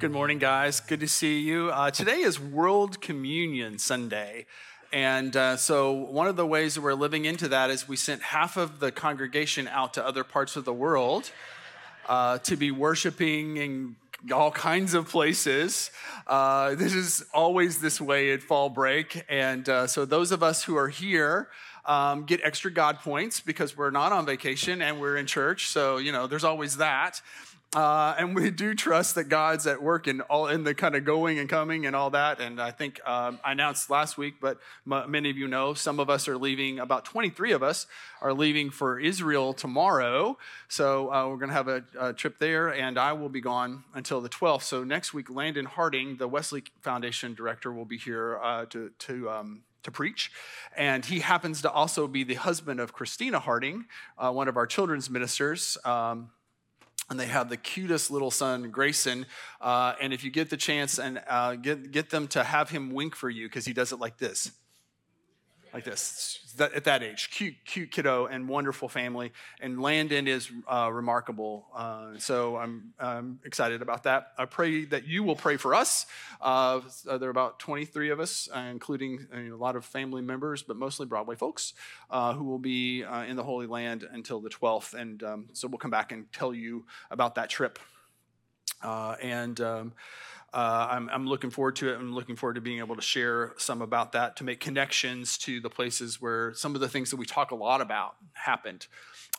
Good morning, guys. Good to see you. Uh, today is World Communion Sunday. And uh, so, one of the ways that we're living into that is we sent half of the congregation out to other parts of the world uh, to be worshiping in all kinds of places. Uh, this is always this way at fall break. And uh, so, those of us who are here, um, get extra God points because we're not on vacation and we're in church. So, you know, there's always that. Uh, and we do trust that God's at work in all in the kind of going and coming and all that. And I think um, I announced last week, but m- many of you know, some of us are leaving. About 23 of us are leaving for Israel tomorrow. So uh, we're going to have a, a, trip there, and I will be gone until the 12th. So next week, Landon Harding, the Wesley Foundation director, will be here uh, to to. Um, to preach. And he happens to also be the husband of Christina Harding, uh, one of our children's ministers. Um, and they have the cutest little son, Grayson. Uh, and if you get the chance and uh, get, get them to have him wink for you, because he does it like this like this. At that age. Cute cute kiddo and wonderful family. And landon is uh, remarkable. Uh, so I'm, I'm, excited about that. I pray that you will pray for us. Uh, there are about 23 of us uh, including a lot of family members but mostly broadway folks uh, who will be uh, in the holy land until the 12th and um, so we'll come back and tell you about that trip. And um, uh, I'm, I'm, looking forward to it. I'm looking forward to being able to share some about that, to make connections to the places where some of the things that we talk a lot about happened.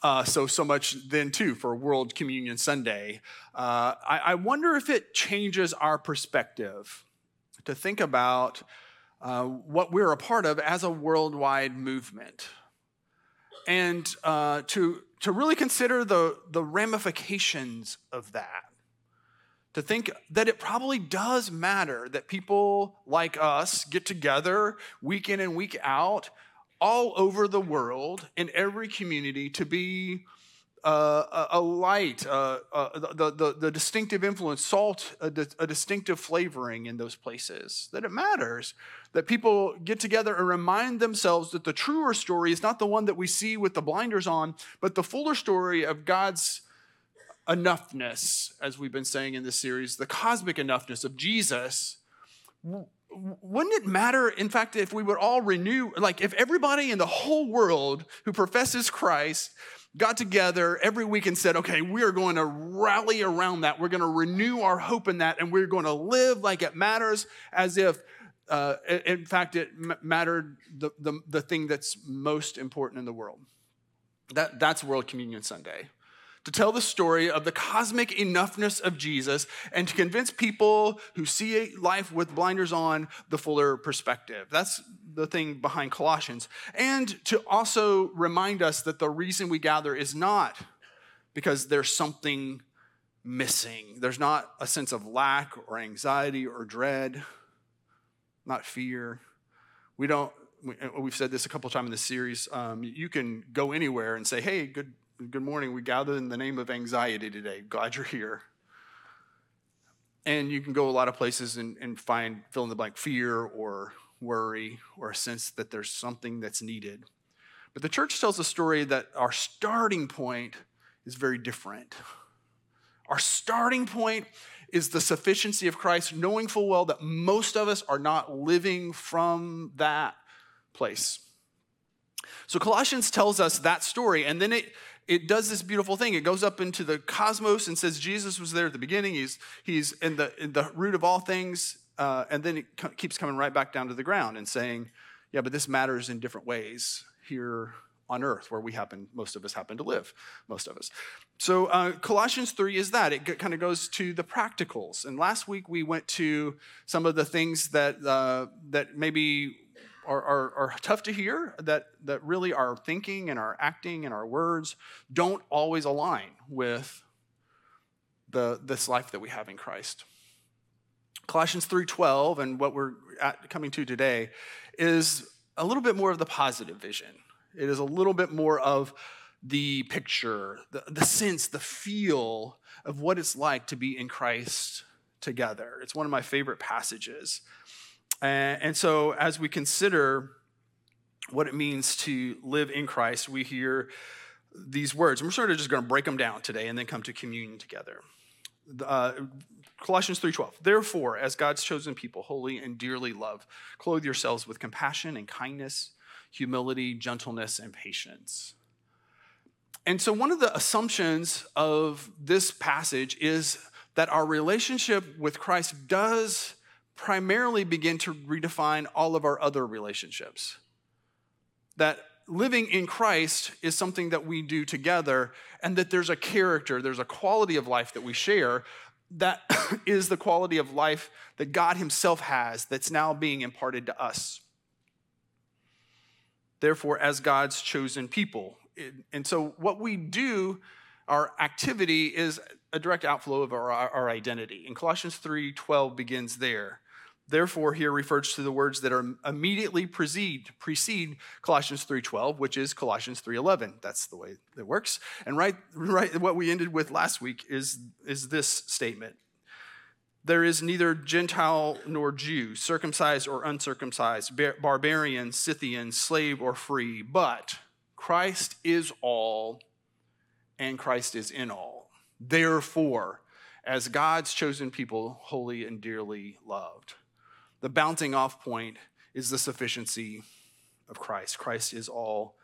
Uh, so, so much then too for World Communion Sunday. Uh, I, I, wonder if it changes our perspective to think about uh, what we're a part of as a worldwide movement and uh, to, to really consider the, the ramifications of that to think that it probably does matter that people like us get together week in and week out all over the world in every community to be uh, a, light, uh, uh, the, the, the, distinctive influence, salt, a, a distinctive flavoring in those places. That it matters that people get together and remind themselves that the truer story is not the one that we see with the blinders on, but the fuller story of God's enoughness, as we've been saying in this series, the cosmic enoughness of Jesus, wouldn't it matter, in fact, if we would all renew, like if everybody in the whole world who professes Christ got together every week and said, okay, we are going to rally around that. We're going to renew our hope in that, and we're going to live like it matters as if. Uh, in fact, it mattered the, the, the thing that's most important in the world. That, that's World Communion Sunday to tell the story of the cosmic enoughness of Jesus and to convince people who see life with blinders on the fuller perspective. That's the thing behind Colossians. And to also remind us that the reason we gather is not because there's something missing. There's not a sense of lack or anxiety or dread, not fear. We don't, we've said this a couple times in this series. Um, you can go anywhere and say, hey, good Good morning. We gather in the name of anxiety today. Glad you're here. And you can go a lot of places and, and find fill in the blank fear or worry or a sense that there's something that's needed. But the church tells a story that our starting point is very different. Our starting point is the sufficiency of Christ, knowing full well that most of us are not living from that place. So Colossians tells us that story, and then it it does this beautiful thing. It goes up into the cosmos and says Jesus was there at the beginning. He's, he's in, the, in the root of all things. Uh, and then it co- keeps coming right back down to the ground and saying, yeah, but this matters in different ways here on earth where we happen, most of us happen to live, most of us. So uh, Colossians 3 is that. It kind of goes to the practicals. And last week we went to some of the things that, uh, that maybe are, are, are tough to hear, that, that really our thinking and our acting and our words don't always align with the, this life that we have in Christ. Colossians 3:12 and what we're at, coming to today is a little bit more of the positive vision. It is a little bit more of the picture, the, the sense, the feel of what it's like to be in Christ together. It's one of my favorite passages. And so, as we consider what it means to live in Christ, we hear these words. And we're sort of just going to break them down today and then come to communion together. Uh, Colossians 3:12. Therefore, as God's chosen people, holy and dearly loved, clothe yourselves with compassion and kindness, humility, gentleness, and patience. And so one of the assumptions of this passage is that our relationship with Christ does primarily begin to redefine all of our other relationships. That living in Christ is something that we do together, and that there's a character, there's a quality of life that we share that is the quality of life that God Himself has that's now being imparted to us. Therefore, as God's chosen people. And so, what we do, our activity, is a direct outflow of our, our identity. And Colossians 3:12 begins there. Therefore, here refers to the words that are immediately precede, precede Colossians 3.12, which is Colossians 3.11. That's the way it works. And right, right what we ended with last week is, is this statement. There is neither Gentile nor Jew, circumcised or uncircumcised, barbarian, Scythian, slave or free, but Christ is all and Christ is in all. Therefore, as God's chosen people, holy and dearly loved the bouncing off point is the sufficiency of Christ. Christ is all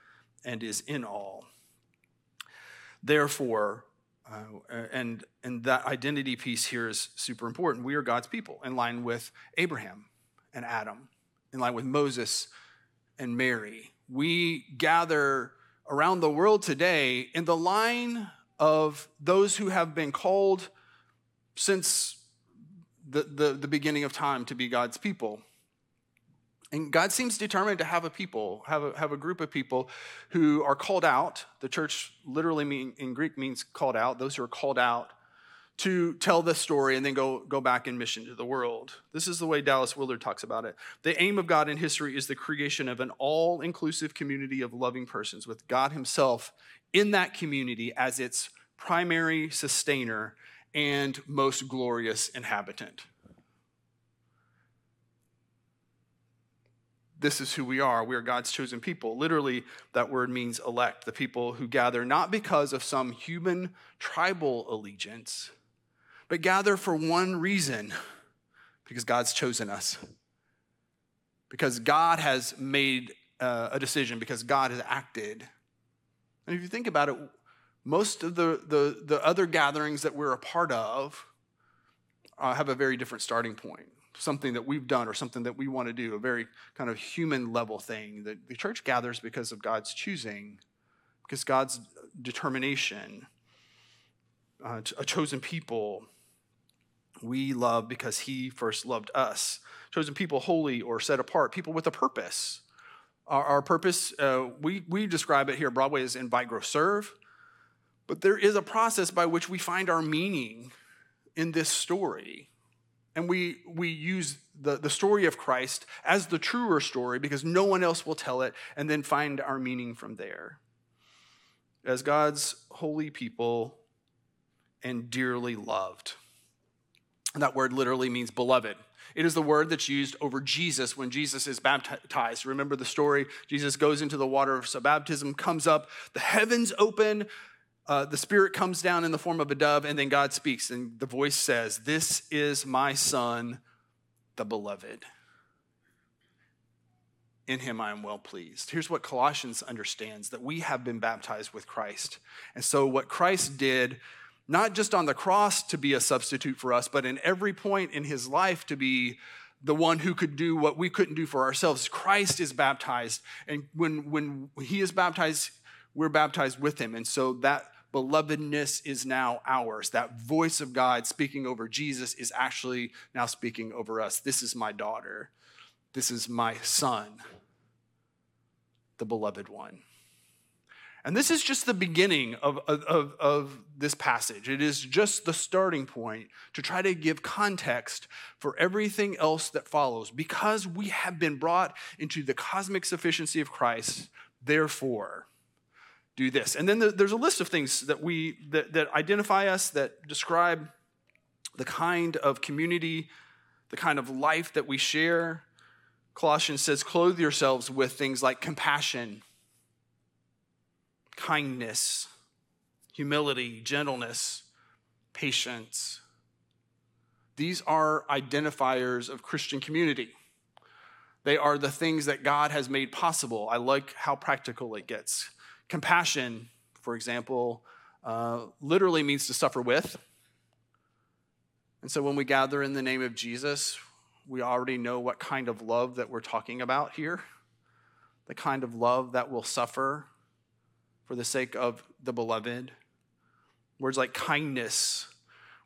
and is in all. Therefore, uh, and, and that identity piece here is super important. We are God's people in line with Abraham and Adam, in line with Moses and Mary. We gather around the world today in the line of those who have been called since the, the, the beginning of time to be God's people. And God seems determined to have a people, have a, have a group of people who are called out. The church literally mean, in Greek means called out, those who are called out to tell the story and then go, go back in mission to the world. This is the way Dallas Willard talks about it. The aim of God in history is the creation of an all inclusive community of loving persons with God Himself in that community as its primary sustainer and most glorious inhabitant. This is who we are. We are God's chosen people. Literally, that word means elect, the people who gather not because of some human tribal allegiance, but gather for one reason because God's chosen us. Because God has made uh, a decision, because God has acted. And if you think about it, most of the, the, the other gatherings that we're a part of uh, have a very different starting point something that we've done or something that we want to do, a very kind of human level thing. The, the church gathers because of God's choosing, because God's determination, uh, a chosen people. We love because He first loved us. Chosen people, holy or set apart, people with a purpose. Our, our purpose, uh, we, we describe it here at Broadway as invite, grow, serve. But there is a process by which we find our meaning in this story. And we, we use the, the story of Christ as the truer story because no one else will tell it, and then find our meaning from there. As God's holy people and dearly loved. And that word literally means beloved. It is the word that's used over Jesus when Jesus is baptized. Remember the story? Jesus goes into the water of baptism, comes up, the heavens open, uh, the Spirit comes down in the form of a dove, and then God speaks, and the voice says, This is my Son, the beloved. In him I am well pleased. Here's what Colossians understands that we have been baptized with Christ. And so, what Christ did, not just on the cross to be a substitute for us, but in every point in his life to be the one who could do what we couldn't do for ourselves. Christ is baptized. And when, when he is baptized, we're baptized with him. And so that belovedness is now ours. That voice of God speaking over Jesus is actually now speaking over us. This is my daughter. This is my son, the beloved one. And this is just the beginning of, of, of, this passage. It is just the starting point to try to give context for everything else that follows. Because we have been brought into the cosmic sufficiency of Christ, therefore, do this. And then there's a list of things that we that, that identify us, that describe the kind of community, the kind of life that we share. Colossians says, clothe yourselves with things like compassion, kindness, humility, gentleness, patience, These are identifiers of Christian community. They are the things that God has made possible. I like how practical it gets. Compassion, for example, uh, literally means to suffer with. And so when we gather in the name of Jesus, we already know what kind of love that we're talking about here the kind of love that will suffer for the sake of the beloved. Words like kindness,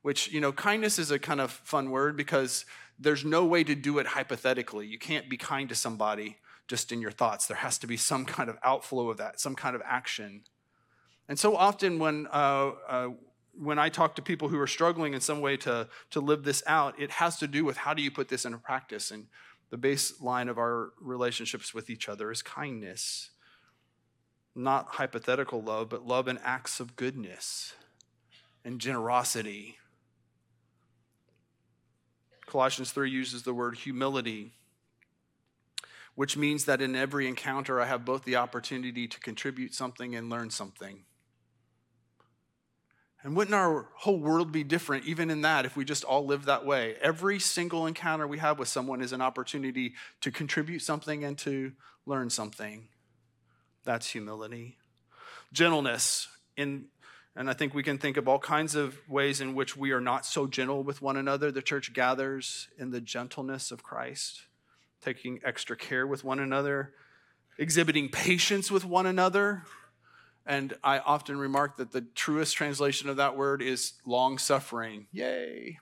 which, you know, kindness is a kind of fun word because there's no way to do it hypothetically. You can't be kind to somebody just in your thoughts. There has to be some kind of outflow of that, some kind of action. And so often when uh, uh, when I talk to people who are struggling in some way to, to live this out, it has to do with how do you put this into practice. And the baseline of our relationships with each other is kindness. Not hypothetical love, but love and acts of goodness and generosity. Colossians 3 uses the word humility, which means that in every encounter I have both the opportunity to contribute something and learn something. And wouldn't our whole world be different, even in that, if we just all lived that way? Every single encounter we have with someone is an opportunity to contribute something and to learn something. That's humility. Gentleness. In, and I think we can think of all kinds of ways in which we are not so gentle with one another. The church gathers in the gentleness of Christ, taking extra care with one another, exhibiting patience with one another and I often remark that the truest translation of that word is long suffering. Yay.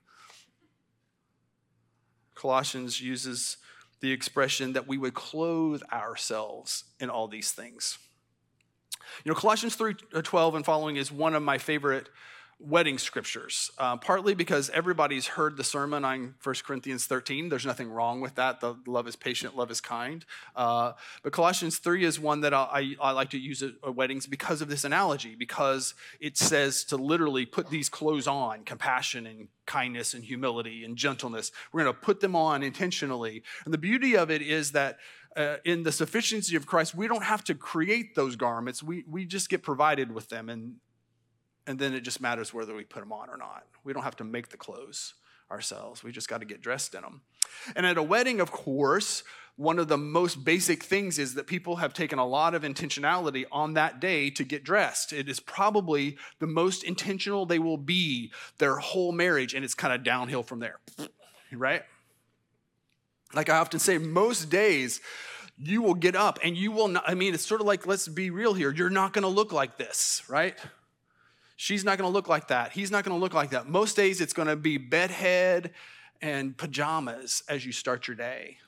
Colossians uses the expression that we would clothe ourselves in all these things. You know, Colossians 3:12 uh, and following is one of my favorite wedding scriptures, uh, partly because everybody's heard the sermon on 1 Corinthians 13. There's nothing wrong with that. The love is patient, love is kind. Uh, but Colossians 3 is one that I, I, like to use at weddings because of this analogy, because it says to literally put these clothes on compassion and kindness and humility and gentleness. We're going to put them on intentionally. And the beauty of it is that uh, in the sufficiency of Christ, we don't have to create those garments. We, we just get provided with them. And and then it just matters whether we put them on or not. We don't have to make the clothes ourselves. We just got to get dressed in them. And at a wedding, of course, one of the most basic things is that people have taken a lot of intentionality on that day to get dressed. It is probably the most intentional they will be their whole marriage, and it's kind of downhill from there, right? Like I often say, most days, you will get up and you will not, I mean, it's sort of like, let's be real here, you're not gonna look like this, right? She's not going to look like that. He's not going to look like that. Most days it's going to be bedhead and pajamas as you start your day.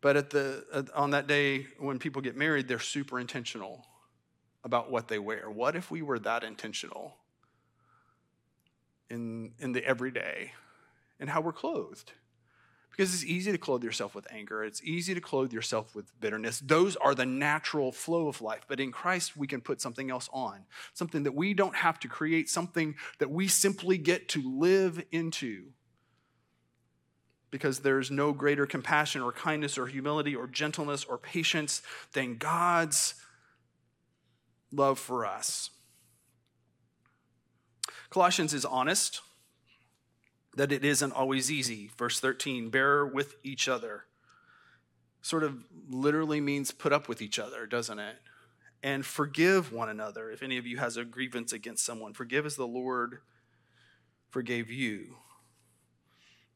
But at the, on that day when people get married, they're super intentional about what they wear. What if we were that intentional in, in the everyday and how we're clothed? Because it's easy to clothe yourself with anger. It's easy to clothe yourself with bitterness. Those are the natural flow of life. But in Christ, we can put something else on, something that we don't have to create, something that we simply get to live into. Because there's no greater compassion or kindness or humility or gentleness or patience than God's love for us. Colossians is honest that it isn't always easy. Verse 13, bear with each other. Sort of literally means put up with each other, doesn't it? And forgive one another. If any of you has a grievance against someone, forgive as the Lord forgave you.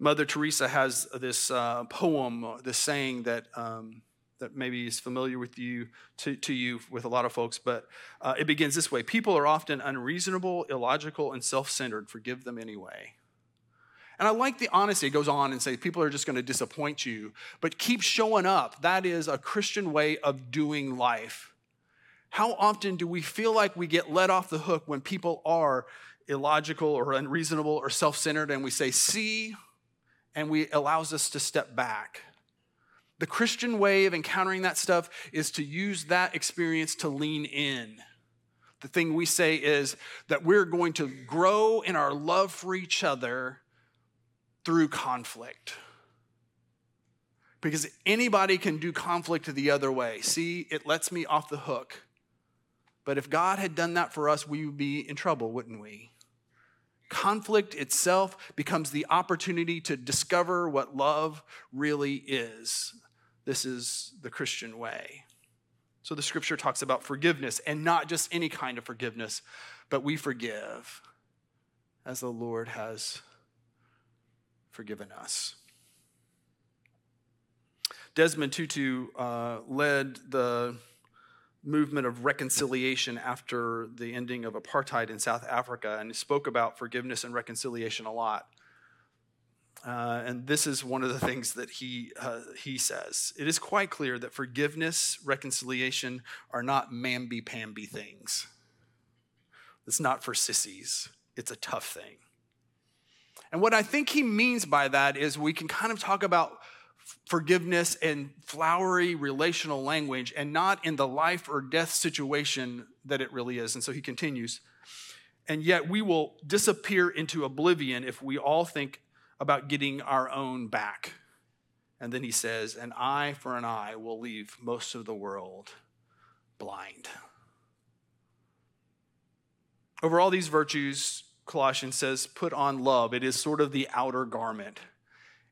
Mother Teresa has this uh, poem, this saying that um, that maybe is familiar with you to, to you with a lot of folks, but uh, it begins this way: People are often unreasonable, illogical, and self-centered. Forgive them anyway. And I like the honesty. It goes on and says, people are just going to disappoint you, but keep showing up. That is a Christian way of doing life. How often do we feel like we get let off the hook when people are illogical or unreasonable or self-centered and we say, "See," and we allows us to step back? The Christian way of encountering that stuff is to use that experience to lean in. The thing we say is that we're going to grow in our love for each other through conflict. Because anybody can do conflict the other way. See, it lets me off the hook. But if God had done that for us, we would be in trouble, wouldn't we? conflict itself becomes the opportunity to discover what love really is. This is the Christian way. So the scripture talks about forgiveness and not just any kind of forgiveness, but we forgive as the Lord has forgiven us. Desmond Tutu uh, led the movement of reconciliation after the ending of apartheid in South Africa, and spoke about forgiveness and reconciliation a lot. Uh, and this is one of the things that he, uh, he says. It is quite clear that forgiveness, reconciliation are not mamby pamby things. It's not for sissies, it's a tough thing. And what I think he means by that is we can kind of talk about forgiveness in flowery relational language and not in the life or death situation that it really is. And so he continues, and yet we will disappear into oblivion if we all think about getting our own back. And then he says, an eye for an eye will leave most of the world blind. Over all these virtues, Colossians says, put on love. It is sort of the outer garment.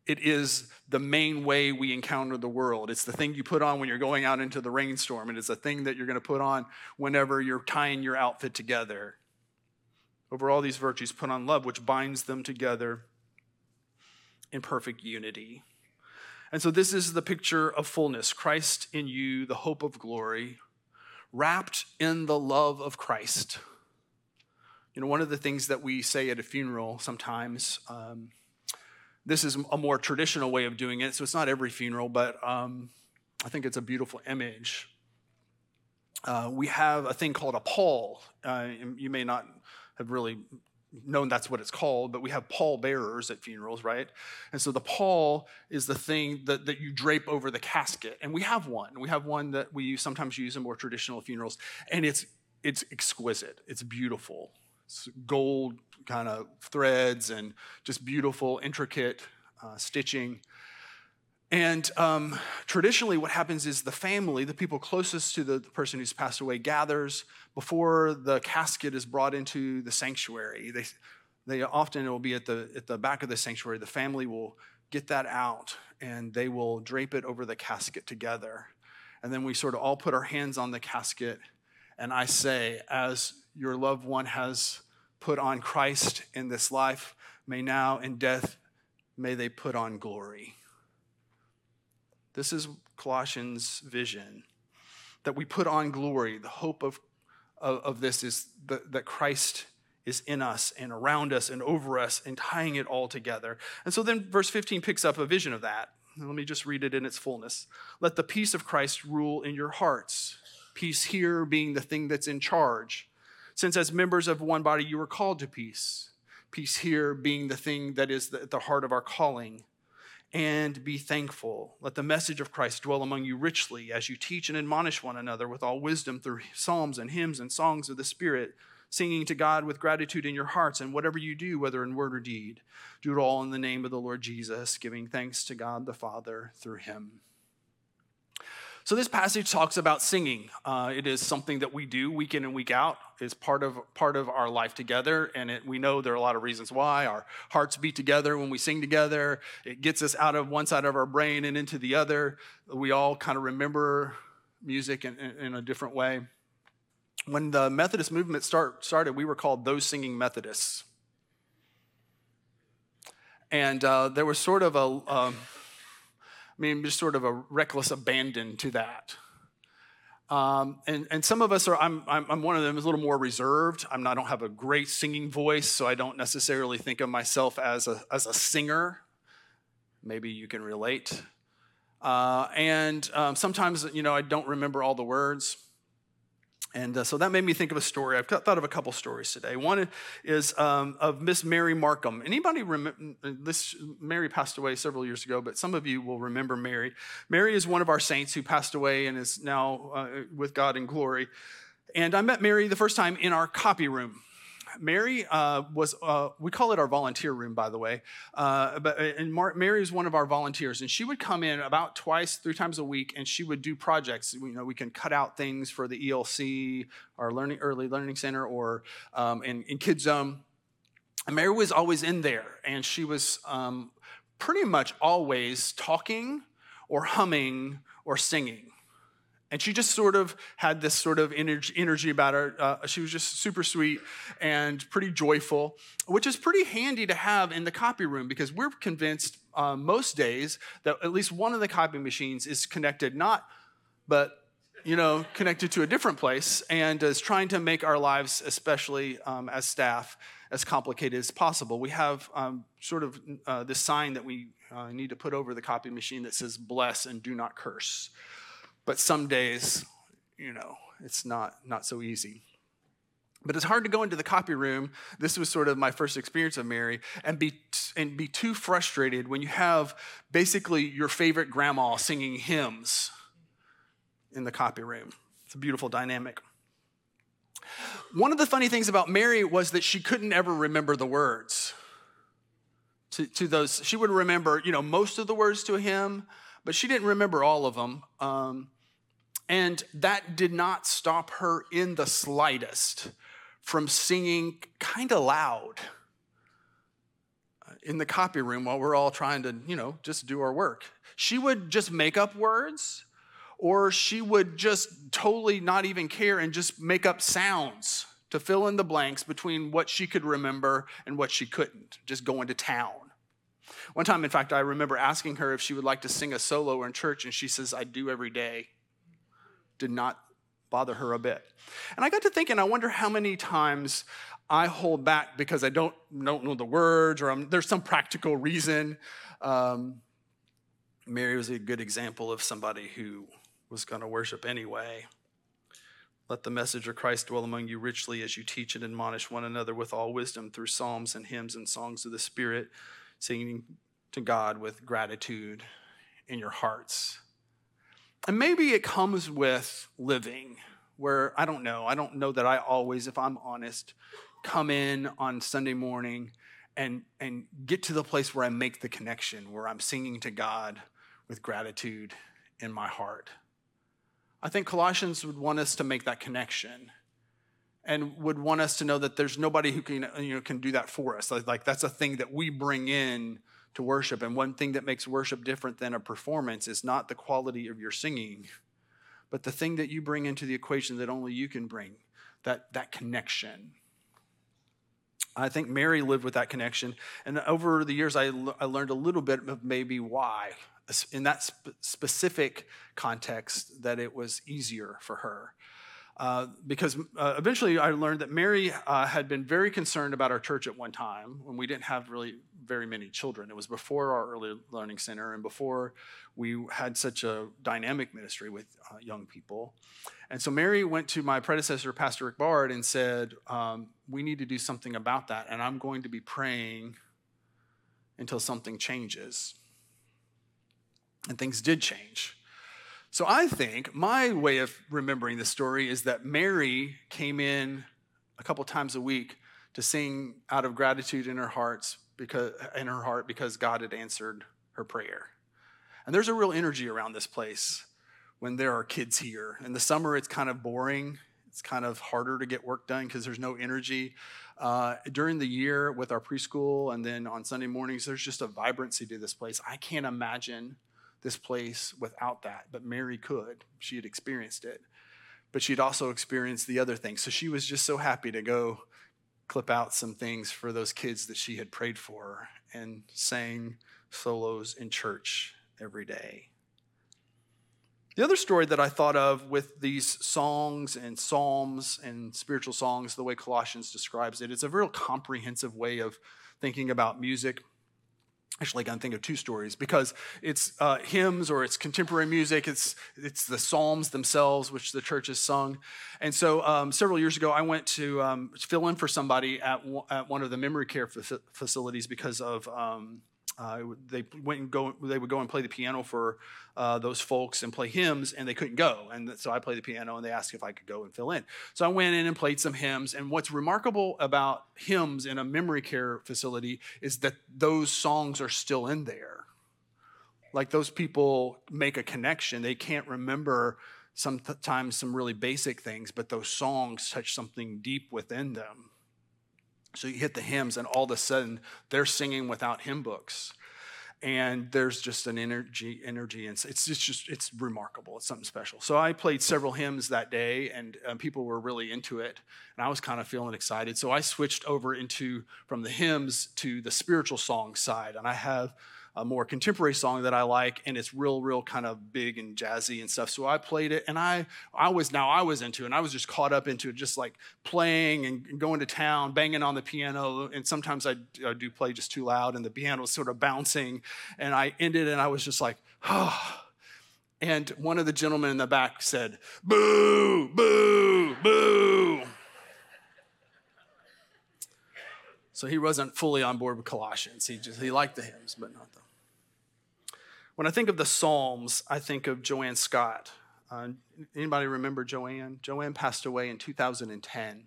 It is the main way we encounter the world. It's the thing you put on when you're going out into the rainstorm. It is the thing that you're going to put on whenever you're tying your outfit together. Over all these virtues, put on love, which binds them together in perfect unity. And so, this is the picture of fullness Christ in you, the hope of glory, wrapped in the love of Christ. You know, one of the things that we say at a funeral sometimes, um, this is a more traditional way of doing it, so it's not every funeral, but um, I think it's a beautiful image. Uh, we have a thing called a pall. Uh, you may not have really known that's what it's called, but we have pall bearers at funerals, right? And so the pall is the thing that, that you drape over the casket. And we have one. We have one that we sometimes use in more traditional funerals. And it's it's exquisite. It's beautiful. Gold kind of threads and just beautiful, intricate uh, stitching. And um, traditionally, what happens is the family, the people closest to the, the, person who's passed away, gathers before the casket is brought into the sanctuary. They, they often will be at the, at the back of the sanctuary. The family will get that out and they will drape it over the casket together. And then we sort of all put our hands on the casket. And I say, as your loved one has put on Christ in this life, may now in death, may they put on glory. This is Colossians' vision that we put on glory. The hope of, of, of this is that, that Christ is in us and around us and over us and tying it all together. And so then verse 15 picks up a vision of that. Let me just read it in its fullness. Let the peace of Christ rule in your hearts. Peace here being the thing that's in charge. Since as members of one body you were called to peace. Peace here being the thing that is at the heart of our calling and be thankful. Let the message of Christ dwell among you richly as you teach and admonish one another with all wisdom through psalms and hymns and songs of the Spirit, singing to God with gratitude in your hearts. And whatever you do, whether in word or deed, do it all in the name of the Lord Jesus, giving thanks to God the Father through him. So this passage talks about singing. Uh, it is something that we do week in and week out. It's part of part of our life together, and it, we know there are a lot of reasons why. Our hearts beat together when we sing together. It gets us out of one side of our brain and into the other. We all kind of remember music in, in, in a different way. When the Methodist movement start, started, we were called those singing Methodists, and uh, there was sort of a. Um, mean, just sort of a reckless abandon to that. Um, and, and some of us are, I'm, I'm, one of them, is a little more reserved. I'm I don't have a great singing voice, so I don't necessarily think of myself as a, as a singer. Maybe you can relate. Uh, and um, sometimes, you know, I don't remember all the words. And uh, so that made me think of a story. I've thought of a couple stories today. One is um, of Miss Mary Markham. Anybody remember this? Mary passed away several years ago, but some of you will remember Mary. Mary is one of our saints who passed away and is now uh, with God in glory. And I met Mary the first time in our copy room. Mary uh, was, uh, we call it our volunteer room, by the way. Uh, but, uh, and Mar- Mary is one of our volunteers, and she would come in about twice, three times a week, and she would do projects. You know, we can cut out things for the ELC, our learning, early learning center, or um, in, in Kids Zone. Mary was always in there, and she was um, pretty much always talking or humming or singing. And she just sort of had this sort of energy, about her. Uh, she was just super sweet and pretty joyful, which is pretty handy to have in the copy room because we're convinced uh, most days that at least one of the copy machines is connected, not, but you know, connected to a different place and is trying to make our lives, especially um, as staff, as complicated as possible. We have um, sort of uh, this sign that we uh, need to put over the copy machine that says bless and do not curse. But some days, you know, it's not, not so easy. But it's hard to go into the copy room. This was sort of my first experience of Mary, and be and be too frustrated when you have basically your favorite grandma singing hymns in the copy room. It's a beautiful dynamic. One of the funny things about Mary was that she couldn't ever remember the words to, to those. She would remember, you know, most of the words to a hymn, but she didn't remember all of them. Um, and that did not stop her in the slightest from singing kind of loud in the copy room while we're all trying to, you know, just do our work. She would just make up words or she would just totally not even care and just make up sounds to fill in the blanks between what she could remember and what she couldn't, just going to town. One time, in fact, I remember asking her if she would like to sing a solo in church, and she says, I do every day. Did not bother her a bit. And I got to thinking, I wonder how many times I hold back because I don't, don't know the words or I'm, there's some practical reason. Um, Mary was a good example of somebody who was going to worship anyway. Let the message of Christ dwell among you richly as you teach and admonish one another with all wisdom through psalms and hymns and songs of the Spirit, singing to God with gratitude in your hearts. And maybe it comes with living, where I don't know, I don't know that I always, if I'm honest, come in on Sunday morning and, and get to the place where I make the connection, where I'm singing to God with gratitude in my heart. I think Colossians would want us to make that connection and would want us to know that there's nobody who can, you know, can do that for us. Like, that's a thing that we bring in to worship. And one thing that makes worship different than a performance is not the quality of your singing, but the thing that you bring into the equation that only you can bring, that, that connection. I think Mary lived with that connection. And over the years, I, I learned a little bit of maybe why in that sp- specific context that it was easier for her. Uh, because uh, eventually I learned that Mary uh, had been very concerned about our church at one time when we didn't have really very many children. It was before our early learning center and before we had such a dynamic ministry with uh, young people. And so Mary went to my predecessor, Pastor Rick Bard, and said, um, We need to do something about that. And I'm going to be praying until something changes. And things did change. So I think my way of remembering the story is that Mary came in a couple times a week to sing out of gratitude in her hearts because in her heart because God had answered her prayer. And there's a real energy around this place when there are kids here. In the summer, it's kind of boring. It's kind of harder to get work done because there's no energy. Uh, during the year with our preschool and then on Sunday mornings, there's just a vibrancy to this place. I can't imagine this place without that, but Mary could. She had experienced it. But she'd also experienced the other things. So she was just so happy to go clip out some things for those kids that she had prayed for and sang solos in church every day. The other story that I thought of with these songs and psalms and spiritual songs, the way Colossians describes it, it's a real comprehensive way of thinking about music actually I can think of two stories because it's uh, hymns or it's contemporary music. It's it's the psalms themselves, which the church has sung. And so um, several years ago, I went to um, fill in for somebody at, w- at one of the memory care facilities because of um, uh, they went and go. They would go and play the piano for uh, those folks and play hymns, and they couldn't go. And so I played the piano, and they asked if I could go and fill in. So I went in and played some hymns. And what's remarkable about hymns in a memory care facility is that those songs are still in there. Like those people make a connection. They can't remember sometimes some really basic things, but those songs touch something deep within them. So you hit the hymns, and all of a sudden they're singing without hymn books. And there's just an energy energy and it's just, just it's remarkable. It's something special. So i played several hymns that day and um, people were really into it and i was kind of feeling excited. So i switched over into from the hymns to the spiritual song side and i have a more contemporary song that I like, and it's real, real kind of big and jazzy and stuff. So I played it, and I, I was now I was into it, and I was just caught up into it, just like playing and going to town, banging on the piano, and sometimes I, I do play just too loud, and the piano was sort of bouncing, and I ended, and I was just like, oh. And one of the gentlemen in the back said, "Boo, boo, boo." So he wasn't fully on board with Colossians. He just he liked the hymns, but not the when I think of the Psalms, I think of Joanne Scott. Uh, anybody remember Joanne? Joanne passed away in 2010.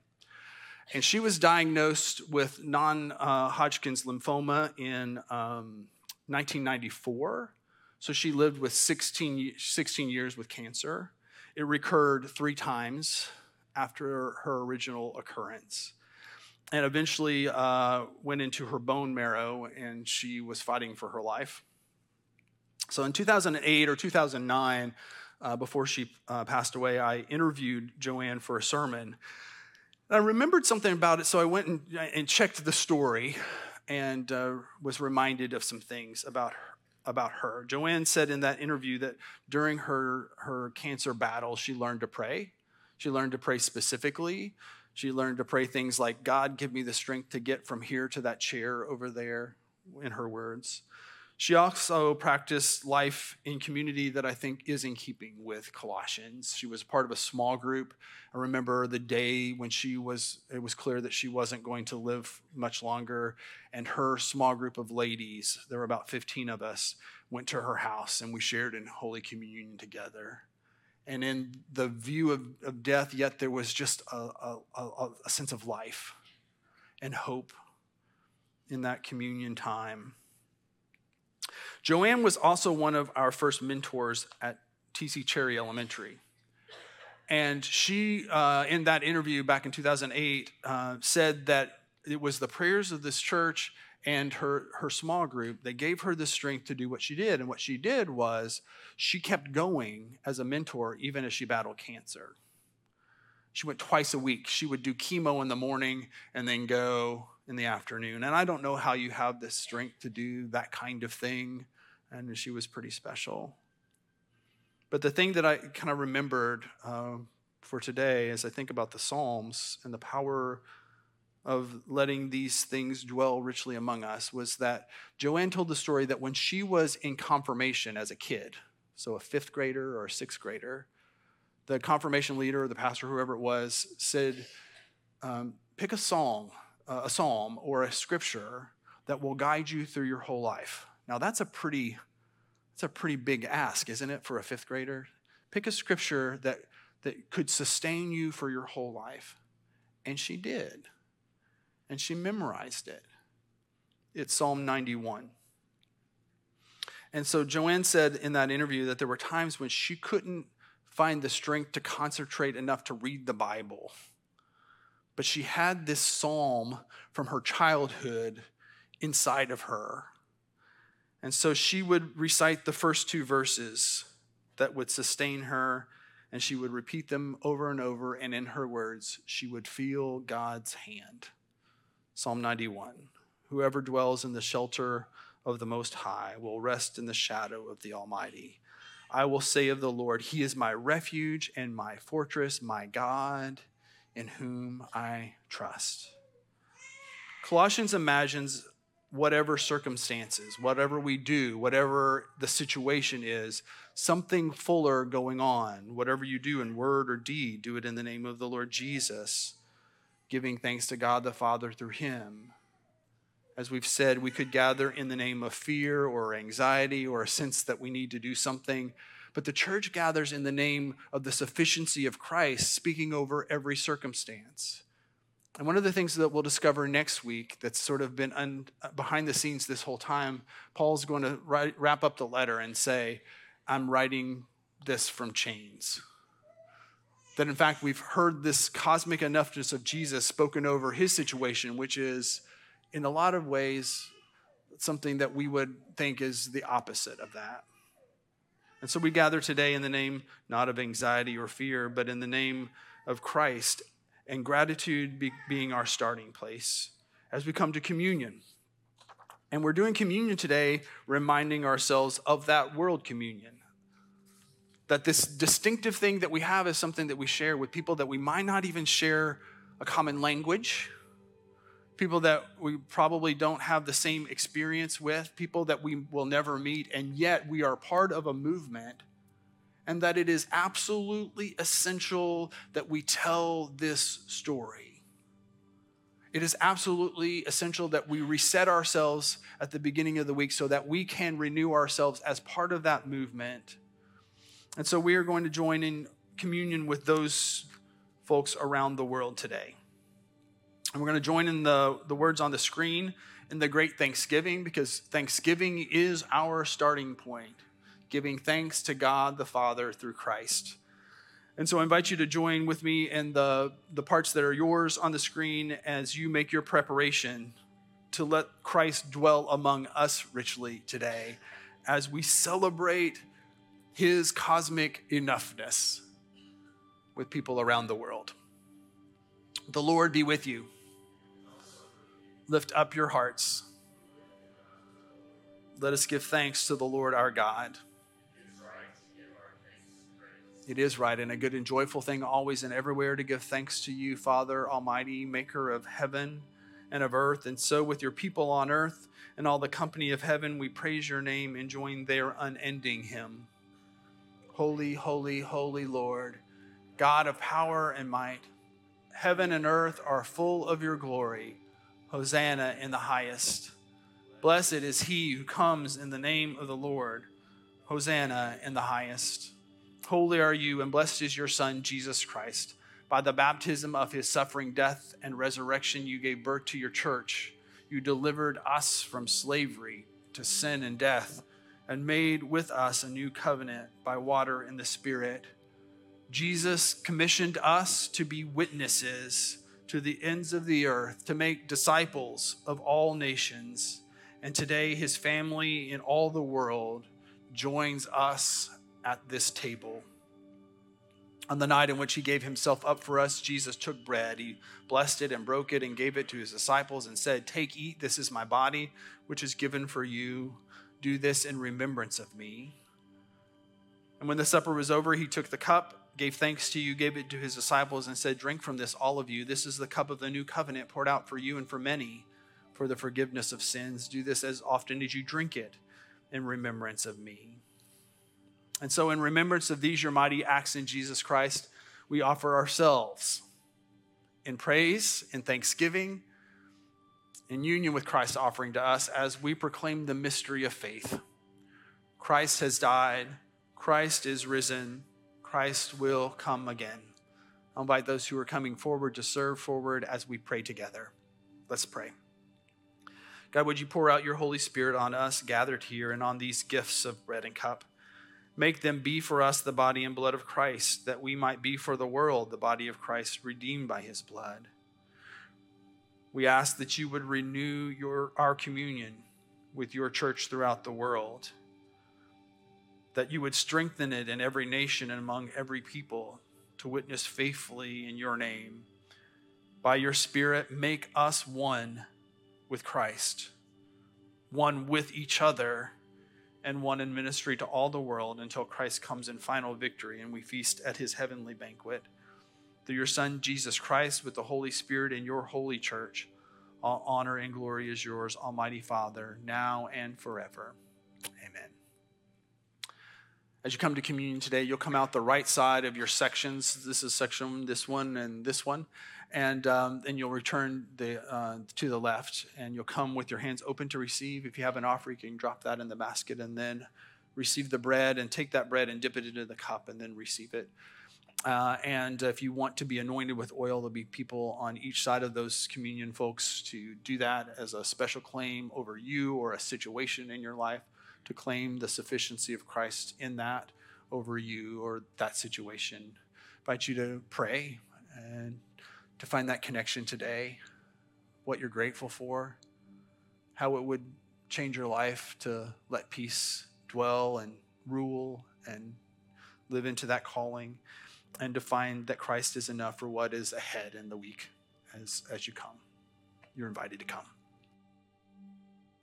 And she was diagnosed with non uh, Hodgkin's lymphoma in um, 1994. So she lived with 16, 16 years with cancer. It recurred three times after her original occurrence and eventually uh, went into her bone marrow, and she was fighting for her life. So in 2008 or 2009, uh, before she uh, passed away, I interviewed Joanne for a sermon. And I remembered something about it, so I went and, and checked the story and uh, was reminded of some things about her, about her. Joanne said in that interview that during her, her cancer battle, she learned to pray. She learned to pray specifically. She learned to pray things like, God, give me the strength to get from here to that chair over there, in her words. She also practiced life in community that I think is in keeping with Colossians. She was part of a small group. I remember the day when she was, it was clear that she wasn't going to live much longer. And her small group of ladies, there were about 15 of us, went to her house and we shared in Holy Communion together. And in the view of, of death, yet there was just a, a, a, a sense of life and hope in that communion time. Joanne was also one of our first mentors at TC Cherry Elementary. And she, uh, in that interview back in 2008, uh, said that it was the prayers of this church and her, her small group that gave her the strength to do what she did. And what she did was she kept going as a mentor even as she battled cancer. She went twice a week. She would do chemo in the morning and then go in the afternoon. And I don't know how you have the strength to do that kind of thing and she was pretty special. But the thing that I kind of remembered uh, for today as I think about the Psalms and the power of letting these things dwell richly among us was that Joanne told the story that when she was in confirmation as a kid, so a fifth grader or a sixth grader, the confirmation leader the pastor, whoever it was, said, um, pick a song, uh, a psalm or a scripture that will guide you through your whole life. Now that's a pretty that's a pretty big ask, isn't it, for a fifth grader? Pick a scripture that, that could sustain you for your whole life. And she did. And she memorized it. It's Psalm 91. And so Joanne said in that interview that there were times when she couldn't find the strength to concentrate enough to read the Bible. But she had this psalm from her childhood inside of her. And so she would recite the first two verses that would sustain her, and she would repeat them over and over. And in her words, she would feel God's hand. Psalm 91 Whoever dwells in the shelter of the Most High will rest in the shadow of the Almighty. I will say of the Lord, He is my refuge and my fortress, my God, in whom I trust. Colossians imagines whatever circumstances, whatever we do, whatever the situation is, something fuller going on. Whatever you do in word or deed, do it in the name of the Lord Jesus, giving thanks to God the Father through Him. As we've said, we could gather in the name of fear or anxiety or a sense that we need to do something. But the church gathers in the name of the sufficiency of Christ, speaking over every circumstance. And one of the things that we'll discover next week that's sort of been un, uh, behind the scenes this whole time, Paul's going to write, wrap up the letter and say, I'm writing this from chains. That in fact, we've heard this cosmic enoughness of Jesus spoken over his situation, which is in a lot of ways something that we would think is the opposite of that. And so we gather today in the name not of anxiety or fear, but in the name of Christ and gratitude be, being our starting place as we come to communion. And we're doing communion today, reminding ourselves of that world communion. That this distinctive thing that we have is something that we share with people that we might not even share a common language, people that we probably don't have the same experience with, people that we will never meet, and yet we are part of a movement, and that it is absolutely essential that we tell this story. It is absolutely essential that we reset ourselves at the beginning of the week so that we can renew ourselves as part of that movement. And so we are going to join in communion with those folks around the world today. And we're going to join in the, the words on the screen in the great Thanksgiving because Thanksgiving is our starting point, giving thanks to God the Father through Christ. And so I invite you to join with me in the, the parts that are yours on the screen as you make your preparation to let Christ dwell among us richly today as we celebrate his cosmic enoughness with people around the world. The Lord be with you lift up your hearts. Let us give thanks to the Lord our God. It is right and a good and joyful thing always and everywhere to give thanks to you, Father Almighty, maker of heaven and of earth. And so, with your people on earth and all the company of heaven, we praise your name and join their unending hymn. Holy, holy, holy Lord, God of power and might, heaven and earth are full of your glory. Hosanna in the highest. Blessed is he who comes in the name of the Lord. Hosanna in the highest. Holy are you, and blessed is your Son, Jesus Christ. By the baptism of his suffering, death, and resurrection, you gave birth to your church. You delivered us from slavery to sin and death, and made with us a new covenant by water and the Spirit. Jesus commissioned us to be witnesses to the ends of the earth to make disciples of all nations. And today, his family in all the world joins us at this table. On the night in which he gave himself up for us, Jesus took bread. He blessed it and broke it and gave it to his disciples and said, Take, eat, this is my body, which is given for you. Do this in remembrance of me. And when the supper was over, he took the cup gave thanks to you, gave it to his disciples, and said, Drink from this, all of you. This is the cup of the new covenant poured out for you and for many for the forgiveness of sins. Do this as often as you drink it in remembrance of me. And so, in remembrance of these, your mighty acts in Jesus Christ, we offer ourselves in praise, in thanksgiving, in union with Christ's offering to us as we proclaim the mystery of faith. Christ has died, Christ is risen. Christ will come again. I'll invite those who are coming forward to serve forward as we pray together. Let's pray. God, would you pour out your Holy Spirit on us gathered here and on these gifts of bread and cup? Make them be for us the body and blood of Christ, that we might be for the world the body of Christ redeemed by his blood. We ask that you would renew your, our communion with your church throughout the world that you would strengthen it in every nation and among every people to witness faithfully in your name. By your Spirit, make us one with Christ, one with each other, and one in ministry to all the world until Christ comes in final victory and we feast at his heavenly banquet. Through your Son, Jesus Christ, with the Holy Spirit in your holy church, all honor and glory is yours, Almighty Father, now and forever. As you come to communion today, you'll come out the right side of your sections. This is section this one and this one. And um, then you'll return the, uh, to the left and you'll come with your hands open to receive. If you have an offering, you can drop that in the basket and then receive the bread and take that bread and dip it into the cup and then receive it. Uh, and if you want to be anointed with oil, there'll be people on each side of those communion folks to do that as a special claim over you or a situation in your life to claim the sufficiency of Christ in that over you or that situation. I invite you to pray and to find that connection today, what you're grateful for, how it would change your life to let peace dwell and rule and live into that calling, and to find that Christ is enough for what is ahead in the week as, as you come. You're invited to come.